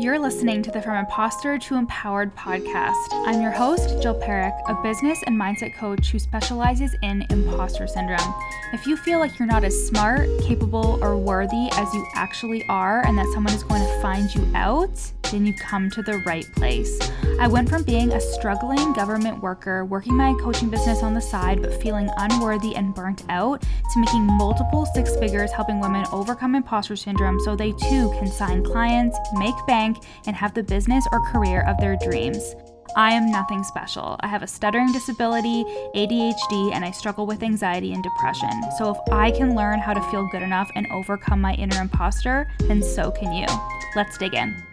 You're listening to the From Imposter to Empowered podcast. I'm your host, Jill Parekh, a business and mindset coach who specializes in imposter syndrome. If you feel like you're not as smart, capable, or worthy as you actually are, and that someone is going to find you out, then you've come to the right place. I went from being a struggling government worker, working my coaching business on the side, but feeling unworthy and burnt out, to making multiple six figures helping women overcome imposter syndrome so they too can sign clients, make bank and have the business or career of their dreams. I am nothing special. I have a stuttering disability, ADHD, and I struggle with anxiety and depression. So if I can learn how to feel good enough and overcome my inner imposter, then so can you. Let's dig in.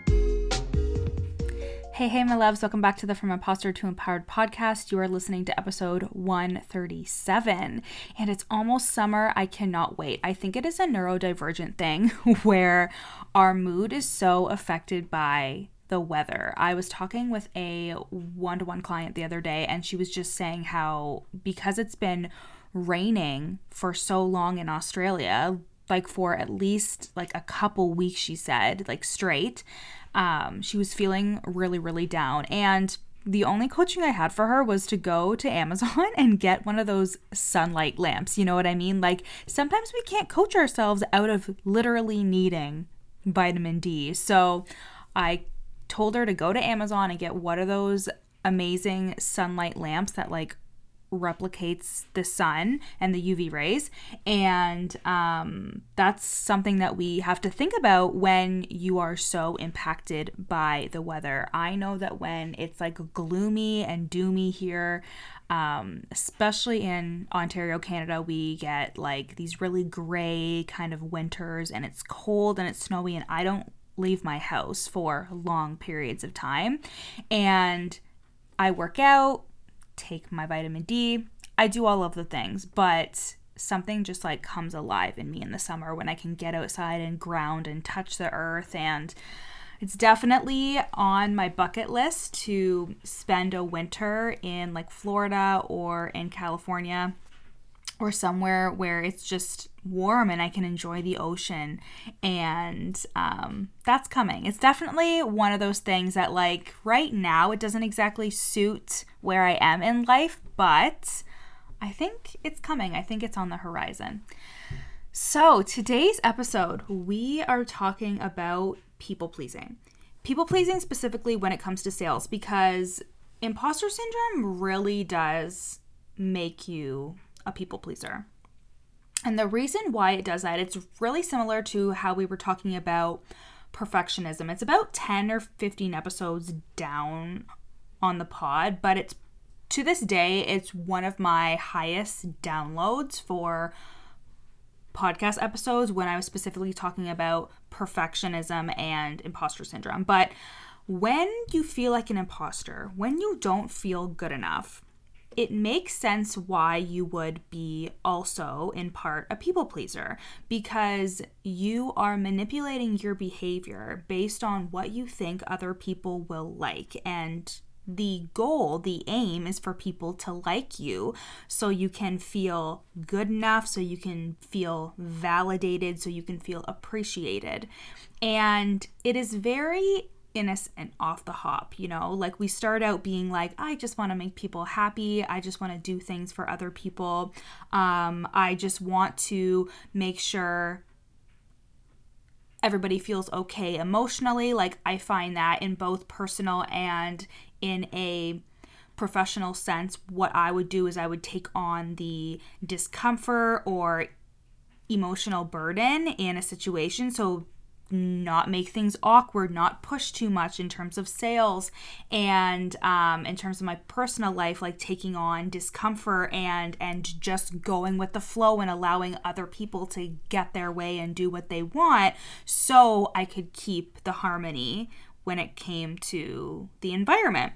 Hey, hey, my loves, welcome back to the From Imposter to Empowered podcast. You are listening to episode 137, and it's almost summer. I cannot wait. I think it is a neurodivergent thing where our mood is so affected by the weather. I was talking with a one to one client the other day, and she was just saying how because it's been raining for so long in Australia, like for at least like a couple weeks, she said, like straight um, she was feeling really, really down. And the only coaching I had for her was to go to Amazon and get one of those sunlight lamps. You know what I mean? Like sometimes we can't coach ourselves out of literally needing vitamin D. So I told her to go to Amazon and get one of those amazing sunlight lamps that like replicates the sun and the UV rays. And um, that's something that we have to think about when you are so impacted by the weather. I know that when it's like gloomy and doomy here, um, especially in Ontario, Canada, we get like these really gray kind of winters and it's cold and it's snowy, and I don't leave my house for long periods of time. And I work out, take my vitamin D. I do all of the things, but something just like comes alive in me in the summer when I can get outside and ground and touch the earth. And it's definitely on my bucket list to spend a winter in like Florida or in California or somewhere where it's just warm and I can enjoy the ocean. And um, that's coming. It's definitely one of those things that, like, right now, it doesn't exactly suit where I am in life, but I think it's coming. I think it's on the horizon. So, today's episode, we are talking about people pleasing. People pleasing specifically when it comes to sales, because imposter syndrome really does make you a people pleaser. And the reason why it does that, it's really similar to how we were talking about perfectionism. It's about 10 or 15 episodes down on the pod, but it's to this day, it's one of my highest downloads for podcast episodes when I was specifically talking about perfectionism and imposter syndrome. But when you feel like an imposter, when you don't feel good enough, it makes sense why you would be also, in part, a people pleaser because you are manipulating your behavior based on what you think other people will like. And the goal, the aim is for people to like you so you can feel good enough, so you can feel validated, so you can feel appreciated. And it is very innocent off the hop, you know? Like we start out being like, I just want to make people happy. I just want to do things for other people. Um, I just want to make sure everybody feels okay emotionally. Like I find that in both personal and in a professional sense, what I would do is I would take on the discomfort or emotional burden in a situation. So not make things awkward, not push too much in terms of sales and um, in terms of my personal life, like taking on discomfort and and just going with the flow and allowing other people to get their way and do what they want, so I could keep the harmony when it came to the environment.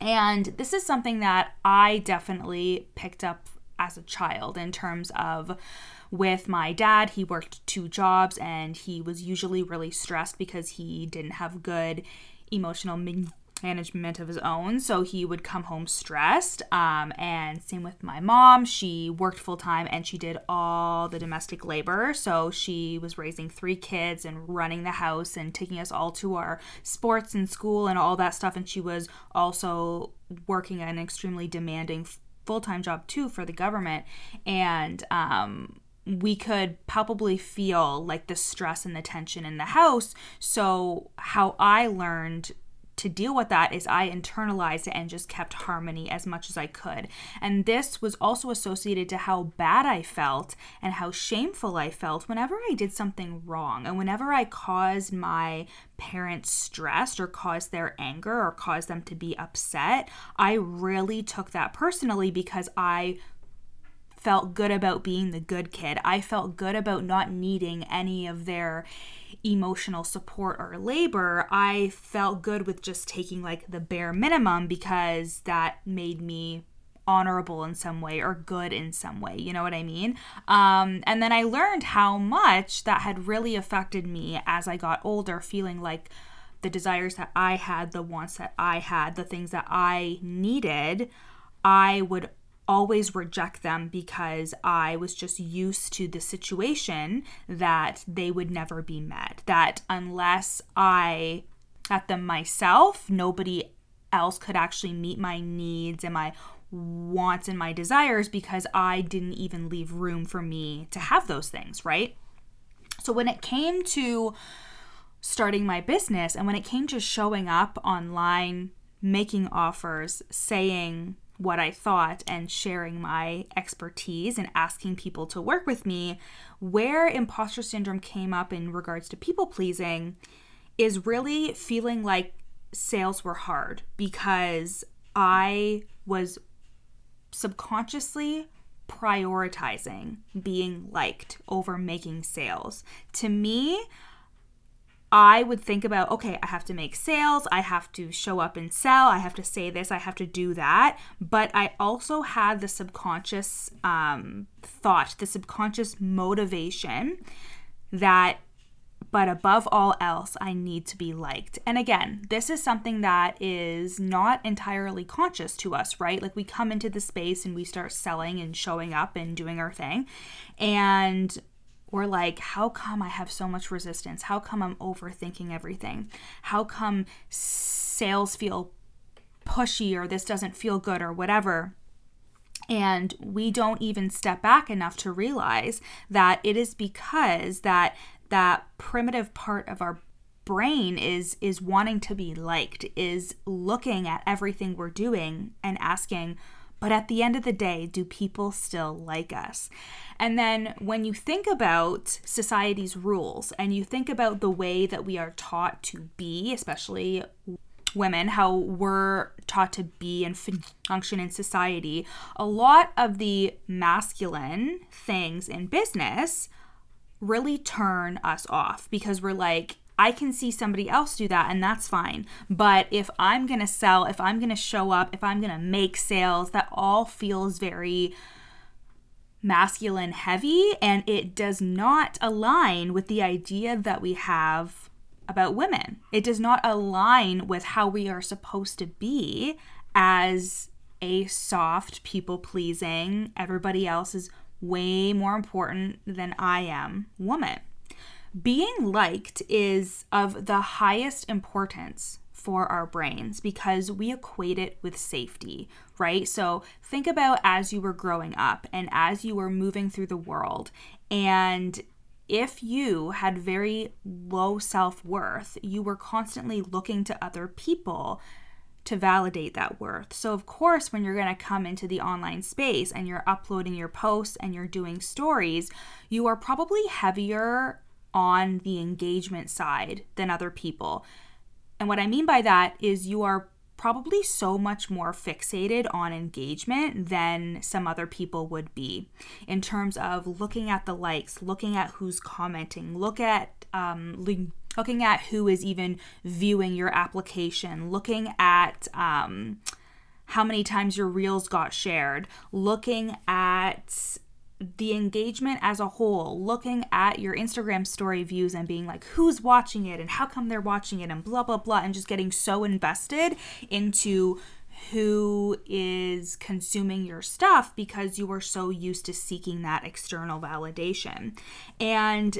And this is something that I definitely picked up as a child in terms of with my dad. He worked two jobs and he was usually really stressed because he didn't have good emotional management of his own. So he would come home stressed. Um, and same with my mom. She worked full time and she did all the domestic labor. So she was raising three kids and running the house and taking us all to our sports and school and all that stuff. And she was also working an extremely demanding full time job too for the government. And, um, we could palpably feel like the stress and the tension in the house. So, how I learned to deal with that is I internalized it and just kept harmony as much as I could. And this was also associated to how bad I felt and how shameful I felt whenever I did something wrong and whenever I caused my parents stressed or caused their anger or caused them to be upset. I really took that personally because I felt good about being the good kid. I felt good about not needing any of their emotional support or labor, I felt good with just taking like the bare minimum because that made me honorable in some way or good in some way. You know what I mean? Um, and then I learned how much that had really affected me as I got older, feeling like the desires that I had, the wants that I had, the things that I needed, I would always reject them because I was just used to the situation that they would never be met. That unless I got them myself, nobody else could actually meet my needs and my wants and my desires because I didn't even leave room for me to have those things, right? So when it came to starting my business and when it came to showing up online, making offers, saying what I thought and sharing my expertise and asking people to work with me, where imposter syndrome came up in regards to people pleasing is really feeling like sales were hard because I was subconsciously prioritizing being liked over making sales. To me, I would think about, okay, I have to make sales, I have to show up and sell, I have to say this, I have to do that. But I also had the subconscious um, thought, the subconscious motivation that, but above all else, I need to be liked. And again, this is something that is not entirely conscious to us, right? Like we come into the space and we start selling and showing up and doing our thing. And or like, how come I have so much resistance? How come I'm overthinking everything? How come sales feel pushy or this doesn't feel good or whatever? And we don't even step back enough to realize that it is because that that primitive part of our brain is is wanting to be liked, is looking at everything we're doing and asking, but at the end of the day, do people still like us? And then when you think about society's rules and you think about the way that we are taught to be, especially women, how we're taught to be and function in society, a lot of the masculine things in business really turn us off because we're like, I can see somebody else do that and that's fine. But if I'm going to sell, if I'm going to show up, if I'm going to make sales, that all feels very masculine heavy and it does not align with the idea that we have about women. It does not align with how we are supposed to be as a soft, people pleasing, everybody else is way more important than I am woman being liked is of the highest importance for our brains because we equate it with safety, right? So think about as you were growing up and as you were moving through the world and if you had very low self worth, you were constantly looking to other people to validate that worth. So, of course, when you're going to come into the online space and you're uploading your posts and you're doing stories, you are probably heavier on the engagement side than other people. And what I mean by that is you are probably so much more fixated on engagement than some other people would be in terms of looking at the likes, looking at who's commenting, look at um, looking at who is even viewing your application, looking at um, how many times your reels got shared, looking at the engagement as a whole, looking at your Instagram story views and being like, who's watching it and how come they're watching it and blah, blah, blah, and just getting so invested into who is consuming your stuff because you are so used to seeking that external validation. And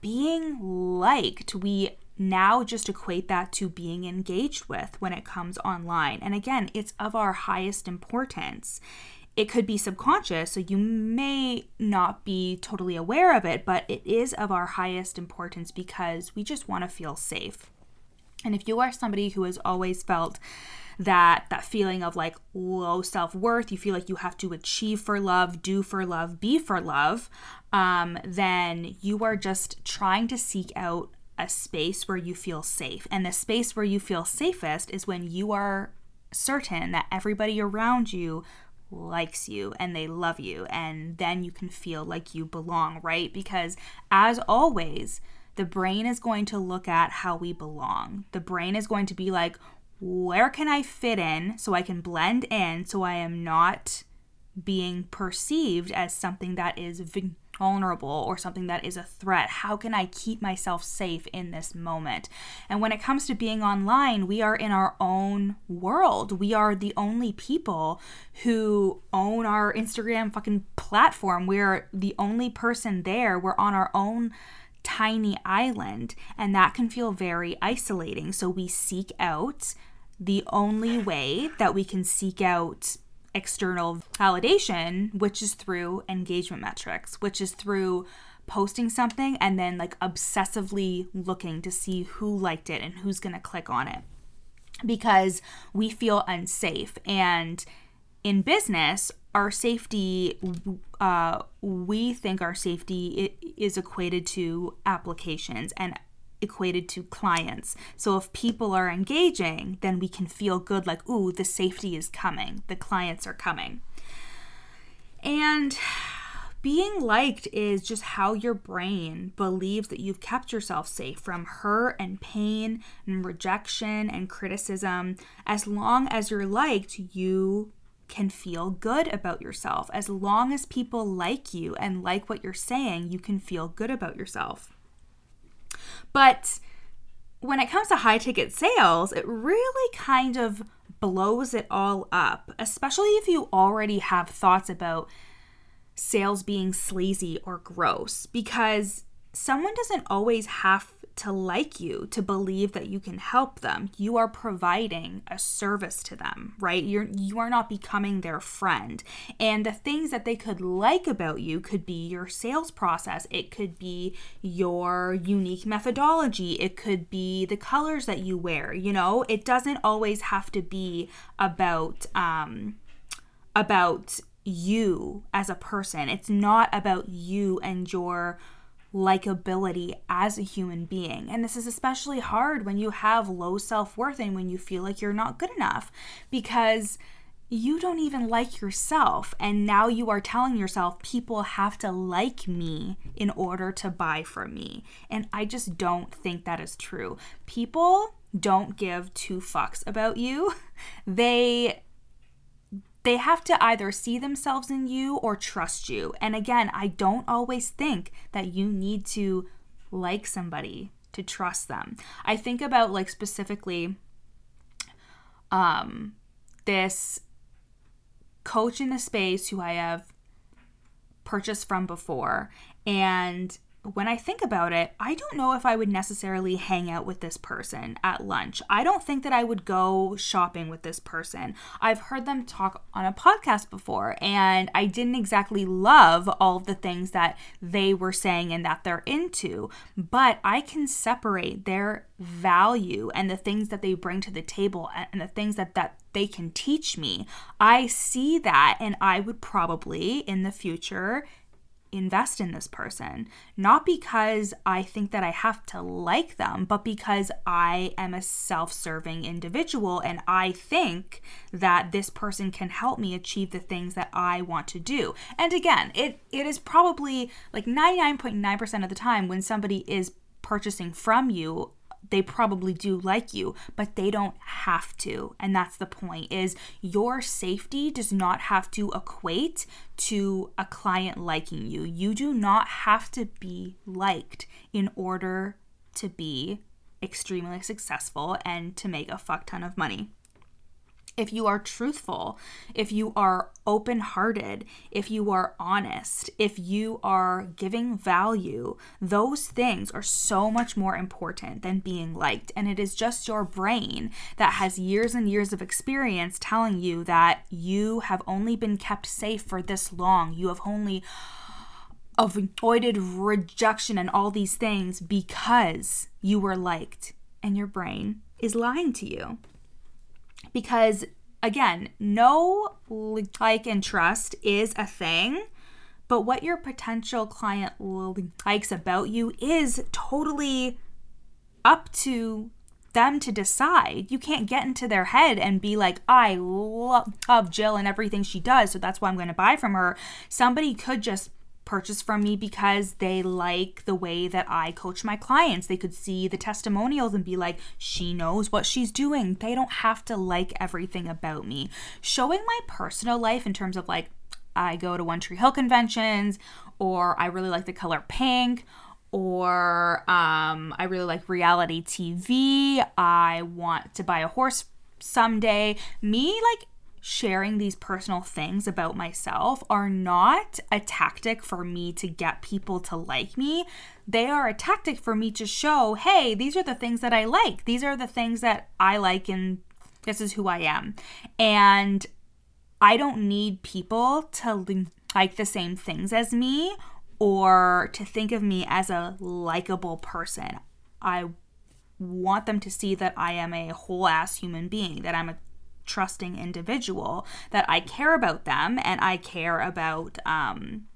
being liked, we now just equate that to being engaged with when it comes online. And again, it's of our highest importance. It could be subconscious, so you may not be totally aware of it, but it is of our highest importance because we just want to feel safe. And if you are somebody who has always felt that that feeling of like low self-worth you feel like you have to achieve for love do for love be for love um, then you are just trying to seek out a space where you feel safe and the space where you feel safest is when you are certain that everybody around you likes you and they love you and then you can feel like you belong right? Because as always the brain is going to look at how we belong. The brain is going to be like where can I fit in so I can blend in so I am not being perceived as something that is vulnerable or something that is a threat? How can I keep myself safe in this moment? And when it comes to being online, we are in our own world. We are the only people who own our Instagram fucking platform. We're the only person there. We're on our own tiny island, and that can feel very isolating. So we seek out the only way that we can seek out external validation, which is through engagement metrics, which is through posting something and then like obsessively looking to see who liked it and who's going to click on it because we feel unsafe. And in business, our safety, uh, we think our safety is equated to applications and equated to clients. So if people are engaging, then we can feel good like, ooh, the safety is coming, the clients are coming. And being liked is just how your brain believes that you've kept yourself safe from hurt and pain and rejection and criticism. As long as you're liked, you can feel good about yourself. As long as people like you and like what you're saying, you can feel good about yourself. But when it comes to high ticket sales, it really kind of blows it all up, especially if you already have thoughts about sales being sleazy or gross, because someone doesn't always have to like you, to believe that you can help them. You are providing a service to them, right? You're you are not becoming their friend. And the things that they could like about you could be your sales process. It could be your unique methodology. It could be the colors that you wear, you know? It doesn't always have to be about um about you as a person. It's not about you and your likability as a human being. And this is especially hard when you have low self worth and when you feel like you're not good enough because you don't even like yourself. And now you are telling yourself people have to like me in order to buy from me. And I just don't think that is true. People don't give two fucks about you. They they have to either see themselves in you or trust you. And again, I don't always think that you need to like somebody to trust them. I think about like specifically um this coach in the space who I have purchased from before and when I think about it, I don't know if I would necessarily hang out with this person at lunch. I don't think that I would go shopping with this person. I've heard them talk on a podcast before, and I didn't exactly love all of the things that they were saying and that they're into, but I can separate their value and the things that they bring to the table and the things that that they can teach me. I see that and I would probably in the future invest in this person. Not because I think that I have to like them, but because I am a self serving individual and I think that this person can help me achieve the things that I want to do. And again, it, it is probably like 99.9% of the time when somebody is purchasing from you they probably do like you, but they don't have to. And that's the point is your safety does not have to equate to a client liking you. You do not have to be liked in order to be extremely successful and to make a fuck ton of money if you are truthful, if you are open hearted, if you are honest, if you are giving value, those things are so much more important than being liked. And it is just your brain that has years and years of experience telling you that you have only been kept safe for this long. You have only avoided rejection and all these things because you were liked. And your brain is lying to you because again, no like and trust is a thing, but what your potential client likes about you is totally up to them to decide. You can't get into their head and be like, I love Jill and everything she does, so that's why I'm going to buy from her. Somebody could just purchase from me because they like the way that I coach my clients. They could see the testimonials and be like, she knows what she's doing. They don't have to like everything about me. Showing my personal life in terms of like, I go to One Tree Hill conventions, or I really like the color pink, or um, I really like reality TV. I want to buy a horse someday. Me, like, sharing these personal things about myself are not a tactic for me to get people to like me. They are a tactic for me to show, hey, these are the things that I like. These are the things that I like, and this is who I am. And I don't need people to like the same things as me or to think of me as a likable person. I want them to see that I am a whole ass human being, that I'm a trusting individual, that I care about them and I care about um,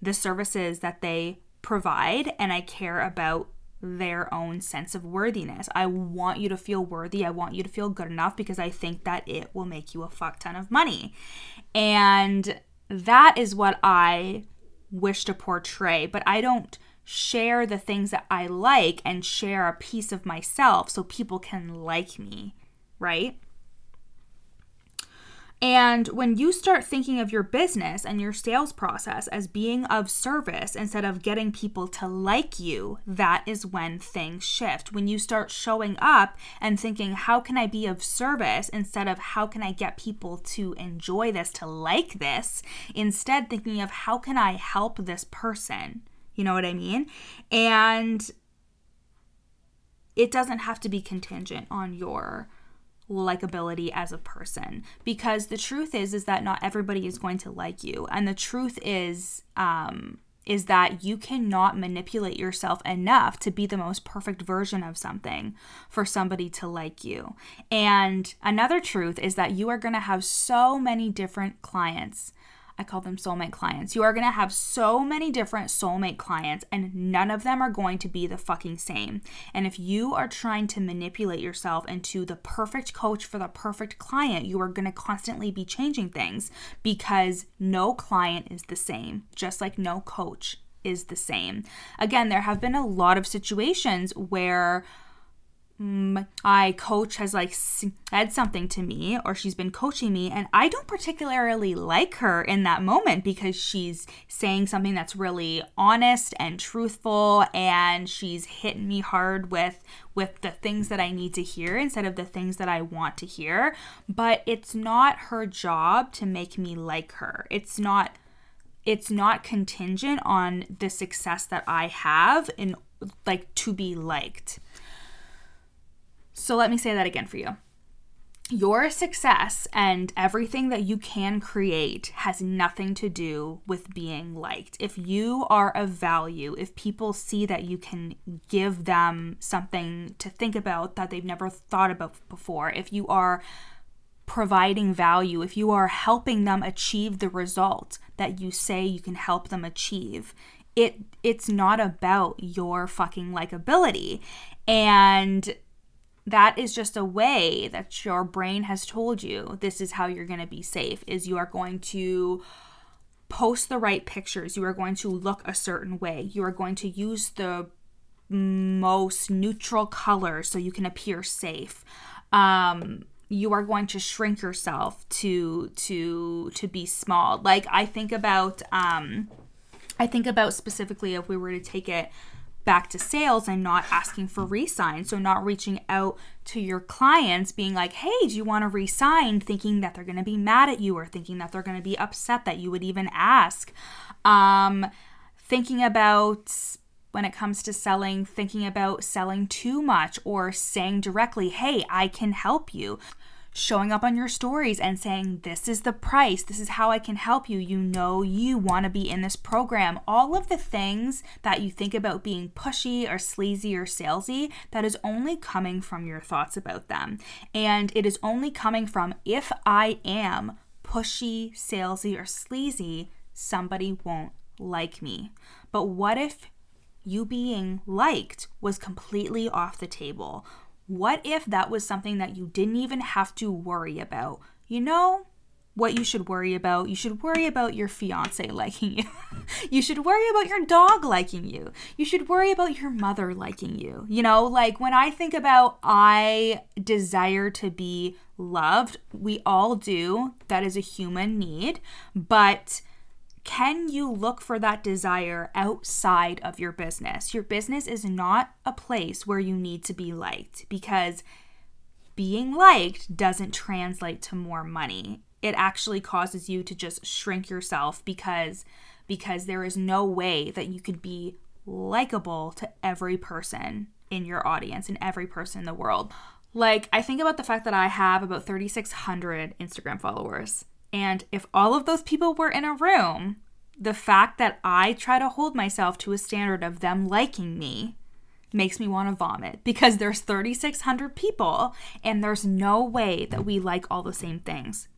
the services that they provide and I care about their own sense of worthiness. I want you to feel worthy. I want you to feel good enough because I think that it will make you a fuck ton of money. And that is what I wish to portray, but I don't share the things that I like and share a piece of myself so people can like me, right? And when you start thinking of your business and your sales process as being of service instead of getting people to like you, that is when things shift. When you start showing up and thinking, how can I be of service instead of how can I get people to enjoy this, to like this, instead thinking of how can I help this person? You know what I mean? And it doesn't have to be contingent on your likability as a person because the truth is is that not everybody is going to like you and the truth is um is that you cannot manipulate yourself enough to be the most perfect version of something for somebody to like you. And another truth is that you are going to have so many different clients I call them soulmate clients. You are going to have so many different soulmate clients, and none of them are going to be the fucking same. And if you are trying to manipulate yourself into the perfect coach for the perfect client, you are going to constantly be changing things because no client is the same, just like no coach is the same. Again, there have been a lot of situations where Hmm, my coach has like said something to me or she's been coaching me and I don't particularly like her in that moment because she's saying something that's really honest and truthful and she's hitting me hard with with the things that I need to hear instead of the things that I want to hear. But it's not her job to make me like her. It's not it's not contingent on the success that I have in like to be liked so let me say that again for you. Your success and everything that you can create has nothing to do with being liked. If you are of value, if people see that you can give them something to think about that they've never thought about before, if you are providing value, if you are helping them achieve the result that you say you can help them achieve, it it's not about your fucking likability. And that is just a way that your brain has told you this is how you're going to be safe is you are going to post the right pictures you are going to look a certain way you are going to use the most neutral colors so you can appear safe. Um, you are going to shrink yourself to to to be small. Like I think about um, I think about specifically if we were to take it back to sales and not asking for resign. So not reaching out to your clients being like, "Hey, do you want to resign?" thinking that they're going to be mad at you or thinking that they're going to be upset that you would even ask. Um thinking about when it comes to selling, thinking about selling too much or saying directly, "Hey, I can help you." Showing up on your stories and saying, This is the price, this is how I can help you. You know, you want to be in this program. All of the things that you think about being pushy or sleazy or salesy, that is only coming from your thoughts about them. And it is only coming from if I am pushy, salesy, or sleazy, somebody won't like me. But what if you being liked was completely off the table? What if that was something that you didn't even have to worry about? You know what you should worry about? You should worry about your fiance liking you. you should worry about your dog liking you. You should worry about your mother liking you. You know, like when I think about I desire to be loved, we all do. That is a human need. But can you look for that desire outside of your business? Your business is not a place where you need to be liked because being liked doesn't translate to more money. It actually causes you to just shrink yourself because because there is no way that you could be likable to every person in your audience and every person in the world. Like I think about the fact that I have about 3600 Instagram followers. And if all of those people were in a room, the fact that I try to hold myself to a standard of them liking me makes me want to vomit because there's 3600 people and there's no way that we like all the same things.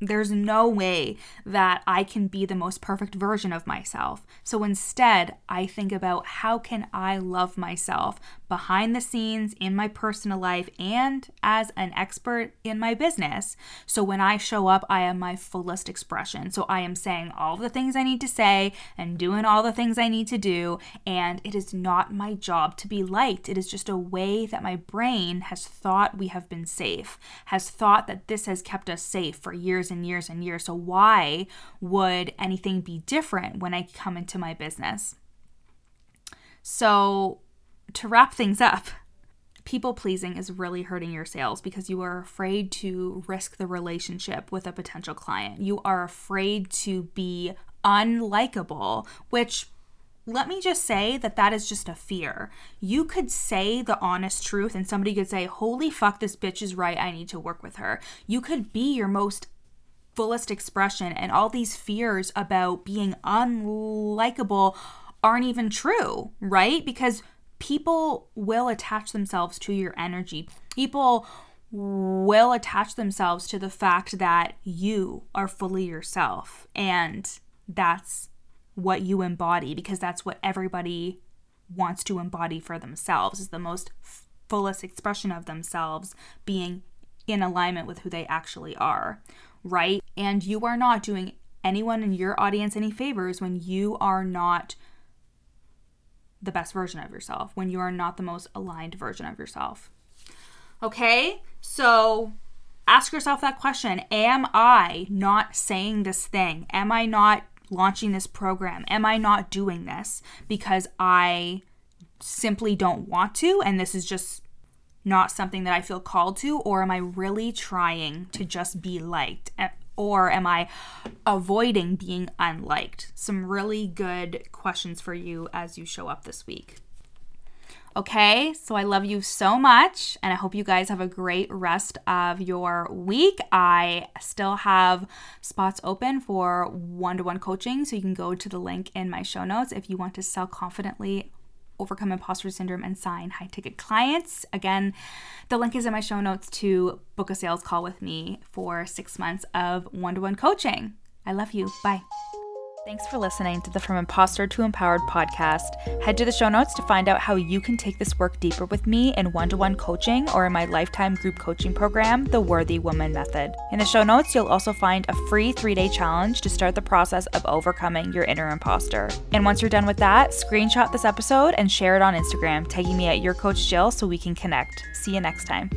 There's no way that I can be the most perfect version of myself. So instead, I think about how can I love myself behind the scenes in my personal life and as an expert in my business. So when I show up, I am my fullest expression. So I am saying all the things I need to say and doing all the things I need to do. And it is not my job to be liked. It is just a way that my brain has thought we have been safe, has thought that this has kept us safe for years and years and years. So why would anything be different when I come into my business? So to wrap things up, people pleasing is really hurting your sales because you are afraid to risk the relationship with a potential client. You are afraid to be unlikable, which let me just say that that is just a fear. You could say the honest truth and somebody could say, Holy fuck, this bitch is right. I need to work with her. You could be your most fullest expression, and all these fears about being unlikable aren't even true, right? Because people will attach themselves to your energy. People will attach themselves to the fact that you are fully yourself and that's what you embody because that's what everybody wants to embody for themselves is the most fullest expression of themselves being in alignment with who they actually are, right? And you are not doing anyone in your audience any favors when you are not the best version of yourself, when you are not the most aligned version of yourself. Okay? So ask yourself that question Am I not saying this thing? Am I not launching this program? Am I not doing this because I simply don't want to and this is just not something that I feel called to? Or am I really trying to just be liked? Or am I avoiding being unliked? Some really good questions for you as you show up this week. Okay, so I love you so much, and I hope you guys have a great rest of your week. I still have spots open for one to one coaching, so you can go to the link in my show notes if you want to sell confidently overcome imposter syndrome and sign high ticket clients. Again, the link is in my show notes to book a sales call with me for six months of one to one coaching. I love you. Bye. Thanks for listening to the From Imposter to Empowered podcast. Head to the show notes to find out how you can take this work deeper with me in one to one coaching or in my lifetime group coaching program, The Worthy Woman Method. In the show notes, you'll also find a free three day challenge to start the process of overcoming your inner imposter. And once you're done with that, screenshot this episode and share it on Instagram, tagging me at your coach Jill so we can connect. See you next time.